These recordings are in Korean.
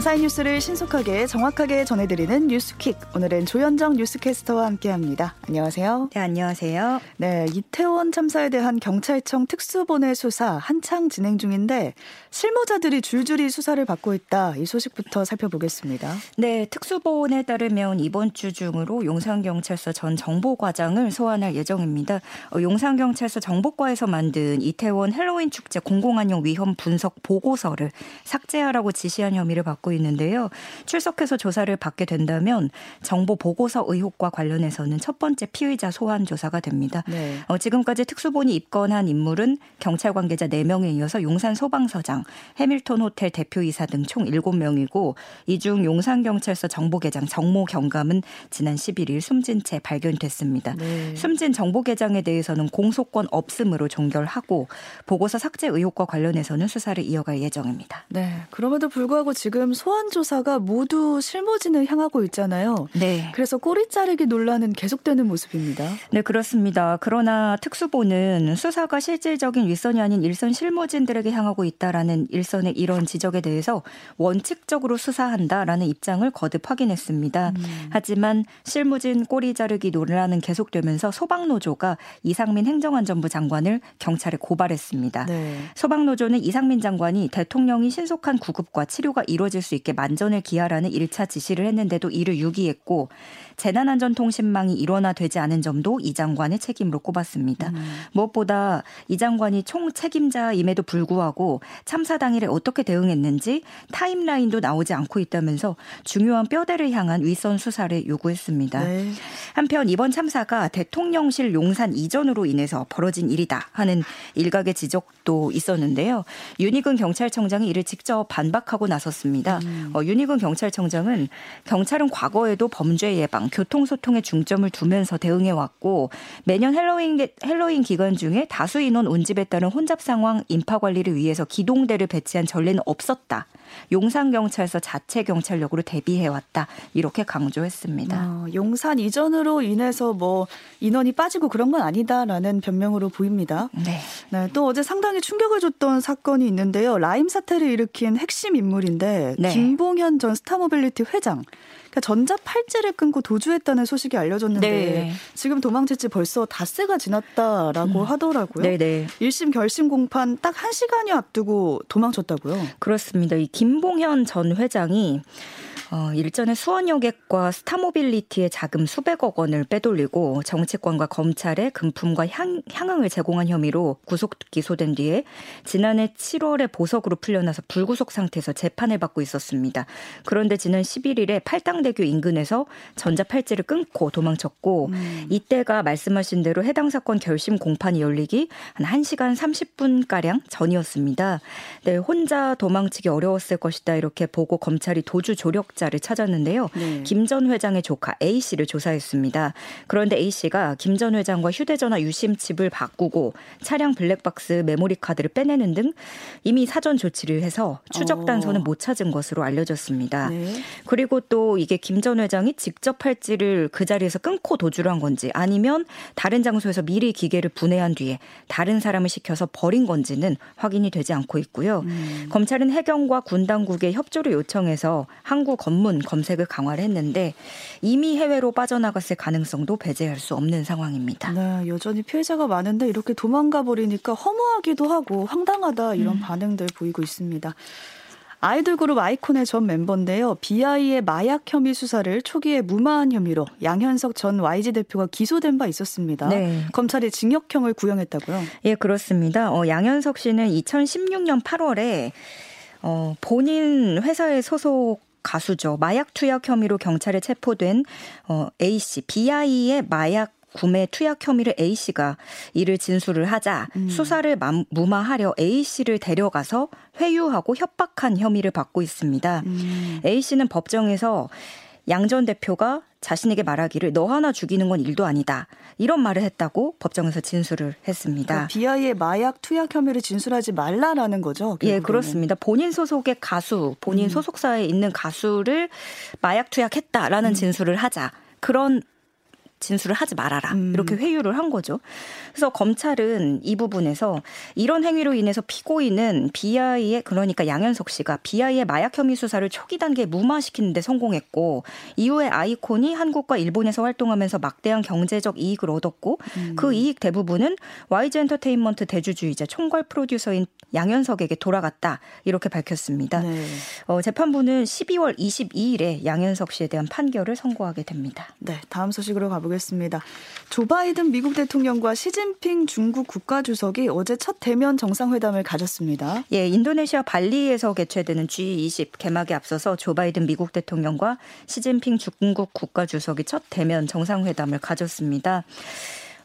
밤사이 뉴스를 신속하게 정확하게 전해드리는 뉴스퀵. 오늘은 조현정 뉴스캐스터와 함께합니다. 안녕하세요. 네, 안녕하세요. 네, 이태원 참사에 대한 경찰청 특수본의 수사 한창 진행 중인데 실무자들이 줄줄이 수사를 받고 있다. 이 소식부터 살펴보겠습니다. 네, 특수본에 따르면 이번 주 중으로 용산경찰서 전 정보과장을 소환할 예정입니다. 어, 용산경찰서 정보과에서 만든 이태원 헬로윈 축제 공공안녕 위험 분석 보고서를 삭제하라고 지시한 혐의를 받고 받고 있는데요. 출석해서 조사를 받게 된다면 정보 보고서 의혹과 관련해서는 첫 번째 피의자 소환 조사가 됩니다. 네. 어, 지금까지 특수본이 입건한 인물은 경찰 관계자 4명에 이어서 용산 소방서장, 해밀턴 호텔 대표이사 등 총 7명이고 이 중 용산경찰서 정보계장 정모 경감은 지난 11일 숨진 채 발견됐습니다. 네. 숨진 정보계장에 대해서는 공소권 없음으로 종결하고 보고서 삭제 의혹과 관련해서는 수사를 이어갈 예정입니다. 네. 그럼에도 불구하고 지금 지금 소환 조사가 모두 실무진을 향하고 있잖아요. 네. 그래서 꼬리 자르기 논란은 계속되는 모습입니다. 네, 그렇습니다. 그러나 특수보는 수사가 실질적인 윗선이 아닌 일선 실무진들에게 향하고 있다라는 일선의 이런 지적에 대해서 원칙적으로 수사한다라는 입장을 거듭 확인했습니다. 음. 하지만 실무진 꼬리 자르기 논란은 계속되면서 소방노조가 이상민 행정안전부 장관을 경찰에 고발했습니다. 네. 소방노조는 이상민 장관이 대통령이 신속한 구급과 치료가 이루어질 이어질 수 있게 만전을 기하라는 1차 지시를 했는데도 이를 유기했고 재난안전통신망이 일원화되지 않은 점도 이 장관의 책임으로 꼽았습니다. 음. 무엇보다 이 장관이 총 책임자임에도 불구하고 참사 당일에 어떻게 대응했는지 타임라인도 나오지 않고 있다면서 중요한 뼈대를 향한 윗선 수사를 요구했습니다. 네. 한편 이번 참사가 대통령실 용산 이전으로 인해서 벌어진 일이다 하는 일각의 지적도 있었는데요. 윤희근 경찰청장이 이를 직접 반박하고 나섰습니다. 음. 어, 윤희근 경찰청장은 경찰은 과거에도 범죄 예방, 교통 소통에 중점을 두면서 대응해 왔고 매년 헬로윈 헬로윈 기간 중에 다수 인원 운집에 따른 혼잡 상황 인파 관리를 위해서 기동대를 배치한 전례는 없었다. 용산 경찰서 자체 경찰력으로 대비해 왔다. 이렇게 강조했습니다. 어, 용산 이전으로 인해서 뭐 인원이 빠지고 그런 건 아니다라는 변명으로 보입니다. 네. 네. 또 어제 상당히 충격을 줬던 사건이 있는데요. 라임 사태를 일으킨 핵심 인물인데 네. 김봉현 전 스타모빌리티 회장 그러니까 전자 팔찌를 끊고 도주했다는 소식이 알려졌는데 네. 지금 도망친 지 벌써 닷새가 지났다라고 음. 하더라고요. 네네. 1심 결심 공판 딱 1시간이 앞두고 도망쳤다고요? 그렇습니다. 이 김봉현 전 회장이 어, 일전에 수원여객과 스타모빌리티의 자금 수백억 원을 빼돌리고 정치권과 검찰에 금품과 향, 향응을 제공한 혐의로 구속 기소된 뒤에 지난해 7월에 보석으로 풀려나서 불구속 상태에서 재판을 받고 있었습니다. 그런데 지난 11일에 팔당대교 인근에서 전자팔찌를 끊고 도망쳤고 음. 이때가 말씀하신 대로 해당 사건 결심 공판이 열리기 한 1시간 30분가량 전이었습니다. 네, 혼자 도망치기 어려웠을 것이다 이렇게 보고 검찰이 도주 조력 자를 찾았는데요. 네. 김전 회장의 조카 A 씨를 조사했습니다. 그런데 A 씨가 김 전 회장과 휴대전화 유심 칩을 바꾸고 차량 블랙박스 메모리 카드를 빼내는 등 이미 사전 조치를 해서 추적 단서는 어. 못 찾은 것으로 알려졌습니다. 네. 그리고 또 이게 김 전 회장이 직접 팔찌를 그 자리에서 끊고 도주를 한 건지 아니면 다른 장소에서 미리 기계를 분해한 뒤에 다른 사람을 시켜서 버린 건지는 확인이 되지 않고 있고요. 음. 검찰은 해경과 군 당국에 협조를 요청해서 항구 검문 검색을 강화를 했는데 이미 해외로 빠져나갔을 가능성도 배제할 수 없는 상황입니다. 네, 여전히 피해자가 많은데 이렇게 도망가 버리니까 허무하기도 하고 황당하다 이런 음. 반응들 보이고 있습니다. 아이돌 그룹 아이콘의 전 멤버인데요. BI의 마약 혐의 수사를 초기에 무마한 혐의로 양현석 전 YG 대표가 기소된 바 있었습니다. 네. 검찰이 징역형을 구형했다고요? 예, 그렇습니다. 어, 양현석 씨는 2016년 8월에 어, 본인 회사의 소속 가수죠. 마약 투약 혐의로 경찰에 체포된 어, A 씨, BI의 마약 구매 투약 혐의를 A 씨가 이를 진술을 하자 음. 수사를 무마하려 A 씨를 데려가서 회유하고 협박한 혐의를 받고 있습니다. 음. A 씨는 법정에서 양 전 대표가 자신에게 말하기를 너 하나 죽이는 건 일도 아니다. 이런 말을 했다고 법정에서 진술을 했습니다. 그러니까 비아이의 마약 투약 혐의를 진술하지 말라라는 거죠. 결국에는. 예, 그렇습니다. 본인 소속의 가수, 본인 음. 소속사에 있는 가수를 마약 투약했다라는 음. 진술을 하자. 그런 진술을 하지 말아라. 음. 이렇게 회유를 한 거죠. 그래서 검찰은 이 부분에서 이런 행위로 인해서 피고인은 비아이의 그러니까 양현석 씨가 비아이의 마약 혐의 수사를 초기 단계에 무마시키는데 성공했고 이후에 아이콘이 한국과 일본에서 활동하면서 막대한 경제적 이익을 얻었고 음. 그 이익 대부분은 YG 엔터테인먼트 대주주이자 총괄 프로듀서인 양현석에게 돌아갔다 이렇게 밝혔습니다. 네. 어, 재판부는 12월 22일에 양현석 씨에 대한 판결을 선고하게 됩니다. 네, 다음 소식으로 가보겠습니다. 조 바이든 미국 대통령과 시진핑 중국 국가주석이 어제 첫 대면 정상회담을 가졌습니다. 예, 인도네시아 발리에서 개최되는 G20 개막에 앞서서 조 바이든 미국 대통령과 시진핑 중국 국가주석이 첫 대면 정상회담을 가졌습니다.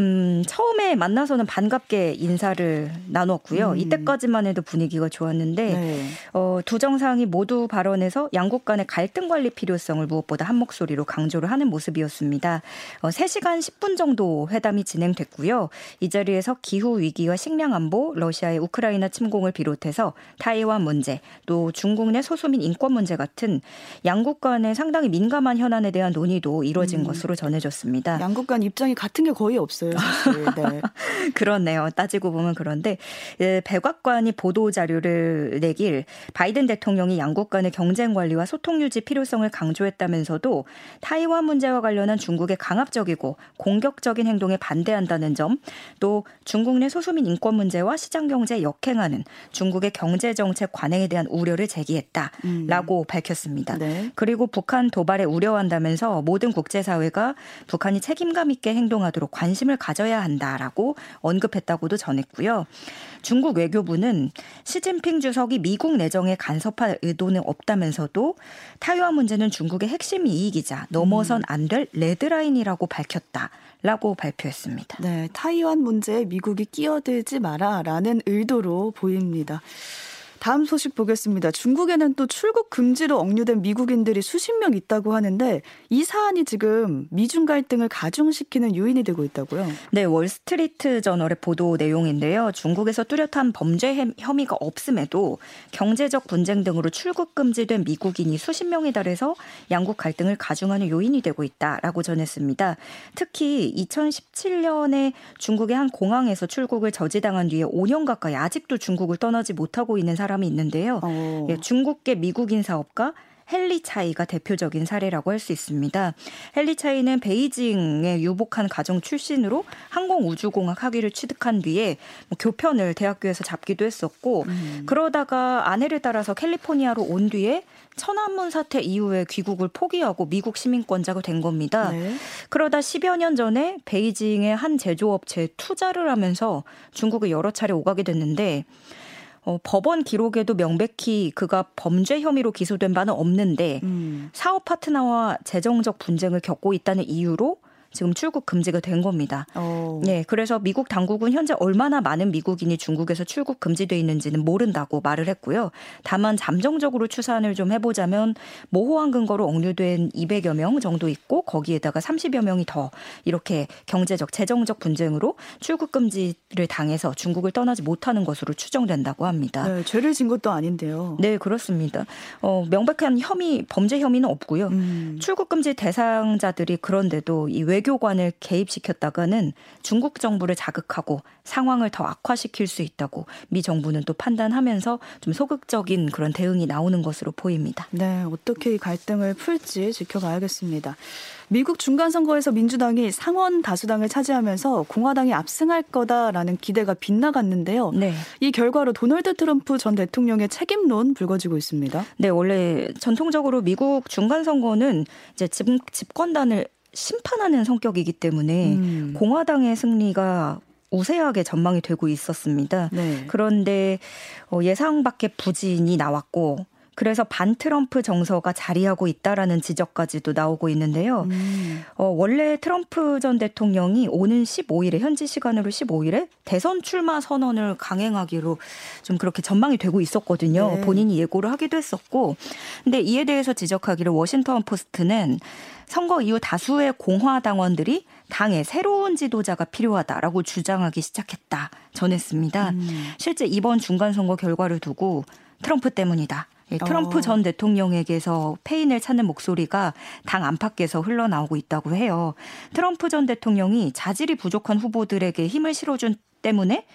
음, 처음에 만나서는 반갑게 인사를 나눴고요. 음. 이때까지만 해도 분위기가 좋았는데 네. 어, 두 정상이 모두 발언해서 양국 간의 갈등 관리 필요성을 무엇보다 한 목소리로 강조를 하는 모습이었습니다. 어, 3시간 10분 정도 회담이 진행됐고요. 이 자리에서 기후 위기와 식량 안보, 러시아의 우크라이나 침공을 비롯해서 타이완 문제, 또 중국 내 소수민 인권 문제 같은 양국 간의 상당히 민감한 현안에 대한 논의도 이루어진 음. 것으로 전해졌습니다. 양국 간 입장이 같은 게 거의 없어요. 사실. 네. 그렇네요. 따지고 보면 그런데 예, 백악관이 보도 자료를 내길 바이든 대통령이 양국 간의 경쟁 관리와 소통 유지 필요성을 강조했다면서도 타이완 문제와 관련한 중국의 강압적이고 공격적인 행동에 반대한다는 점, 또 중국 내 소수민 인권 문제와 시장 경제에 역행하는 중국의 경제 정책 관행에 대한 우려를 제기했다라고 음. 밝혔습니다. 네. 그리고 북한 도발에 우려한다면서 모든 국제사회가 북한이 책임감 있게 행동하도록 관심을 가져야 한다라고 언급했다고도 전했고요. 중국 외교부는 시진핑 주석이 미국 내정에 간섭할 의도는 없다면서도 타이완 문제는 중국의 핵심 이익이자 넘어선 안 될 레드라인이라고 밝혔다. 라고 발표했습니다. 네, 타이완 문제에 미국이 끼어들지 마라라는 의도로 보입니다. 다음 소식 보겠습니다. 중국에는 또 출국 금지로 억류된 미국인들이 수십 명 있다고 하는데 이 사안이 지금 미중 갈등을 가중시키는 요인이 되고 있다고요. 네, 월스트리트 저널의 보도 내용인데요. 중국에서 뚜렷한 범죄 혐의가 없음에도 경제적 분쟁 등으로 출국 금지된 미국인이 수십 명에 달해서 양국 갈등을 가중하는 요인이 되고 있다라고 전했습니다. 특히 2017년에 중국의 한 공항에서 출국을 저지당한 뒤에 5년 가까이 아직도 중국을 떠나지 못하고 있는 사람 사람이 있는데요. 어. 예, 중국계 미국인 사업가 헨리 차이가 대표적인 사례라고 할 수 있습니다. 헨리 차이는 베이징에 유복한 가정 출신으로 항공우주공학 학위를 취득한 뒤에 뭐 교편을 대학교에서 잡기도 했었고 음. 그러다가 아내를 따라서 캘리포니아로 온 뒤에 천안문 사태 이후에 귀국을 포기하고 미국 시민권자가 된 겁니다. 네. 그러다 10여 년 전에 베이징의 한 제조업체에 투자를 하면서 중국에 여러 차례 오가게 됐는데 어, 법원 기록에도 명백히 그가 범죄 혐의로 기소된 바는 없는데 음. 사업 파트너와 재정적 분쟁을 겪고 있다는 이유로 지금 출국 금지가 된 겁니다. 오. 어. 네, 그래서 미국 당국은 현재 얼마나 많은 미국인이 중국에서 출국 금지돼 있는지는 모른다고 말을 했고요. 다만 잠정적으로 추산을 좀 해보자면 모호한 근거로 억류된 200여 명 정도 있고 거기에다가 30여 명이 더 이렇게 경제적, 재정적 분쟁으로 출국 금지를 당해서 중국을 떠나지 못하는 것으로 추정된다고 합니다. 네, 죄를 진 것도 아닌데요. 네, 그렇습니다. 어, 명백한 혐의, 범죄 혐의는 없고요. 음. 출국 금지 대상자들이 그런데도 이 외. 외교관을 개입시켰다가는 중국 정부를 자극하고 상황을 더 악화시킬 수 있다고 미 정부는 또 판단하면서 좀 소극적인 그런 대응이 나오는 것으로 보입니다. 네, 어떻게 이 갈등을 풀지 지켜봐야겠습니다. 미국 중간 선거에서 민주당이 상원 다수당을 차지하면서 공화당이 압승할 거다라는 기대가 빗나갔는데요. 네. 이 결과로 도널드 트럼프 전 대통령의 책임론 불거지고 있습니다. 네, 원래 전통적으로 미국 중간 선거는 이제 집, 집권단을 심판하는 성격이기 때문에 음. 공화당의 승리가 우세하게 전망이 되고 있었습니다. 네. 그런데 어, 예상 밖의 부진이 나왔고 그래서 반 트럼프 정서가 자리하고 있다라는 지적까지도 나오고 있는데요. 음. 어, 원래 트럼프 전 대통령이 오는 15일에 현지 시간으로 15일에 대선 출마 선언을 강행하기로 좀 그렇게 전망이 되고 있었거든요. 네. 본인이 예고를 하기도 했었고. 근데 이에 대해서 지적하기를 워싱턴 포스트는 선거 이후 다수의 공화당원들이 당에 새로운 지도자가 필요하다라고 주장하기 시작했다 전했습니다. 음. 실제 이번 중간 선거 결과를 두고 트럼프 때문이다. 예, 트럼프 어. 전 대통령에게서 패인을 찾는 목소리가 당 안팎에서 흘러나오고 있다고 해요. 트럼프 전 대통령이 자질이 부족한 후보들에게 힘을 실어준 때문에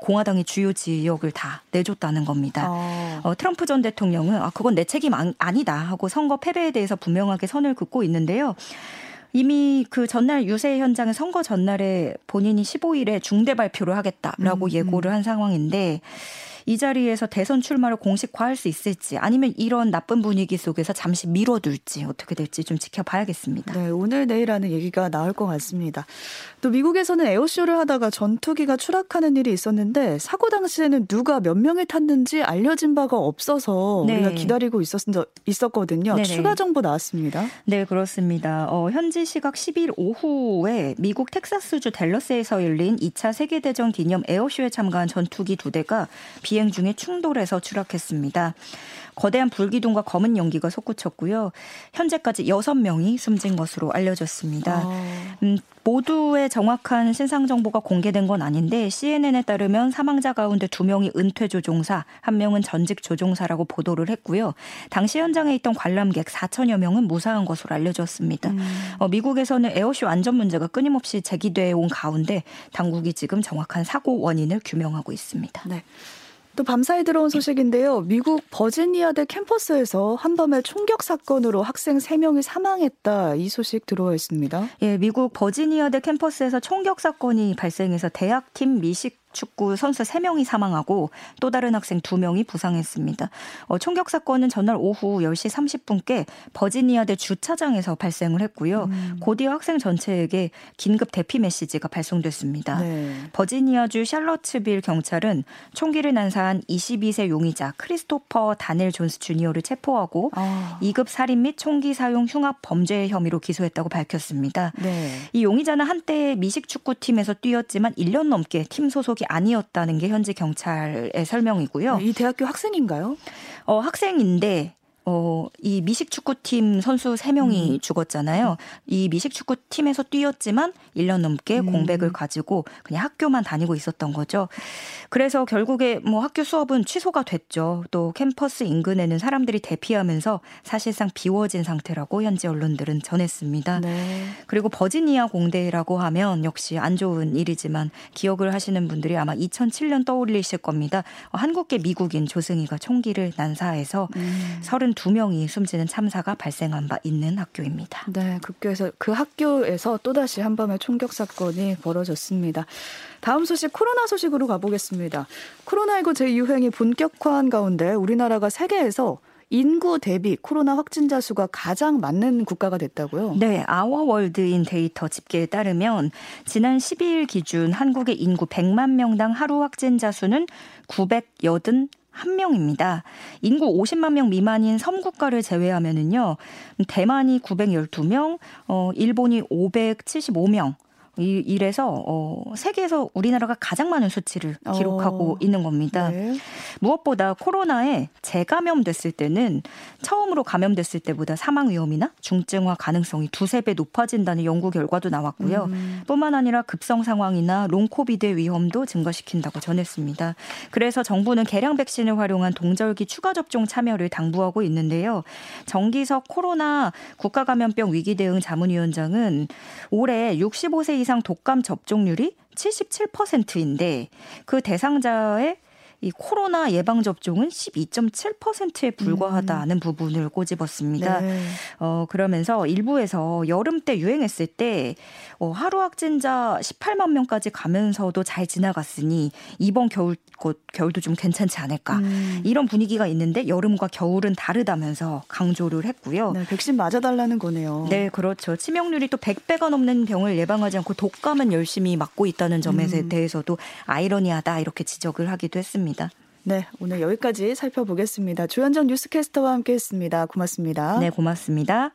공화당의 주요 지역을 다 내줬다는 겁니다. 어. 어, 트럼프 전 대통령은 아 그건 내 책임 아니다 하고 선거 패배에 대해서 분명하게 선을 긋고 있는데요. 이미 그 전날 유세 현장에 선거 전날에 본인이 15일에 중대 발표를 하겠다라고 음, 예고를 한 상황인데 이 자리에서 대선 출마를 공식화할 수 있을지 아니면 이런 나쁜 분위기 속에서 잠시 미뤄둘지 어떻게 될지 좀 지켜봐야겠습니다. 네, 오늘 내일 하는 얘기가 나올 것 같습니다. 또 미국에서는 에어쇼를 하다가 전투기가 추락하는 일이 있었는데 사고 당시에는 누가 몇 명을 탔는지 알려진 바가 없어서 네. 우리가 기다리고 있었, 있었거든요. 네네. 추가 정보 나왔습니다. 네, 그렇습니다. 어, 현지 시각 10일 오후에 미국 텍사스주 댈러스에서 열린 2차 세계대전 기념 에어쇼에 참가한 전투기 두 대가 비행 중에 충돌해서 추락했습니다. 거대한 불기둥과 검은 연기가 솟구쳤고요. 현재까지 6명이 숨진 것으로 알려졌습니다. 아. 음, 모두의 정확한 신상 정보가 공개된 건 아닌데 CNN에 따르면 사망자 가운데 2명이 은퇴 조종사, 1명은 전직 조종사라고 보도를 했고요. 당시 현장에 있던 관람객 4천여 명은 무사한 것으로 알려졌습니다. 음. 어, 미국에서는 에어쇼 안전 문제가 끊임없이 제기돼 온 가운데 당국이 지금 정확한 사고 원인을 규명하고 있습니다. 네. 또 밤사이 들어온 소식인데요. 미국 버지니아대 캠퍼스에서 한밤에 총격 사건으로 학생 3명이 사망했다. 이 소식 들어와 있습니다. 예, 미국 버지니아대 캠퍼스에서 총격 사건이 발생해서 대학팀 미식 축구 선수 3명이 사망하고 또 다른 학생 2명이 부상했습니다. 어, 총격 사건은 전날 오후 10시 30분께 버지니아대 주차장에서 발생을 했고요. 음. 곧이어 학생 전체에게 긴급 대피 메시지가 발송됐습니다. 네. 버지니아주 샬러츠빌 경찰은 총기를 난사한 22세 용의자 크리스토퍼 다넬 존스 주니어를 체포하고 아. 2급 살인 및 총기 사용 흉악 범죄 혐의로 기소했다고 밝혔습니다. 네. 이 용의자는 한때 미식 축구팀에서 뛰었지만 1년 넘게 팀 소속 목적이 아니었다는 게 현지 경찰의 설명이고요. 이 대학교 학생인가요? 어, 학생인데 어, 이 미식 축구팀 선수 3명이 음. 죽었잖아요. 이 미식 축구팀에서 뛰었지만 1년 넘게 음. 공백을 가지고 그냥 학교만 다니고 있었던 거죠. 그래서 결국에 뭐 학교 수업은 취소가 됐죠. 또 캠퍼스 인근에는 사람들이 대피하면서 사실상 비워진 상태라고 현지 언론들은 전했습니다. 네. 그리고 버지니아 공대라고 하면 역시 안 좋은 일이지만 기억을 하시는 분들이 아마 2007년 떠올리실 겁니다. 한국계 미국인 조승희가 총기를 난사해서 음. 32명이 숨지는 참사가 발생한 바 있는 학교입니다. 네, 국교에서 그 학교에서 또다시 한밤의 총격 사건이 벌어졌습니다. 다음 소식 코로나 소식으로 가보겠습니다. 코로나19 재유행이 본격화한 가운데 우리나라가 세계에서 인구 대비 코로나 확진자 수가 가장 많은 국가가 됐다고요? 네, 아워월드인 데이터 집계에 따르면 지난 12일 기준 한국의 인구 100만 명당 하루 확진자 수는 980 1명입니다. 인구 50만 명 미만인 섬국가를 제외하면은요. 대만이 912명, 어 일본이 575명, 이, 이래서 어, 세계에서 우리나라가 가장 많은 수치를 기록하고 어, 있는 겁니다. 네. 무엇보다 코로나에 재감염됐을 때는 처음으로 감염됐을 때보다 사망 위험이나 중증화 가능성이 두세 배 높아진다는 연구 결과도 나왔고요. 음. 뿐만 아니라 급성 상황이나 롱코비드 위험도 증가시킨다고 전했습니다. 그래서 정부는 개량 백신을 활용한 동절기 추가 접종 참여를 당부하고 있는데요. 정기석 코로나 국가감염병 위기 대응 자문위원장은 올해 65세 이상 독감 접종률이 77%인데 그 대상자의 이 코로나 예방 접종은 12.7%에 불과하다는 음. 부분을 꼬집었습니다. 네. 어 그러면서 일부에서 여름 때 유행했을 때 어, 하루 확진자 18만 명까지 가면서도 잘 지나갔으니 이번 겨울 곧 겨울도 좀 괜찮지 않을까 음. 이런 분위기가 있는데 여름과 겨울은 다르다면서 강조를 했고요. 네, 백신 맞아달라는 거네요. 네, 그렇죠. 치명률이 또 100배가 넘는 병을 예방하지 않고 독감은 열심히 맞고 있다는 점에 음. 대해서도 아이러니하다 이렇게 지적을 하기도 했습니다. 있습니다. 네, 오늘 여기까지 살펴보겠습니다. 조현정 뉴스캐스터와 함께했습니다. 고맙습니다. 네, 고맙습니다.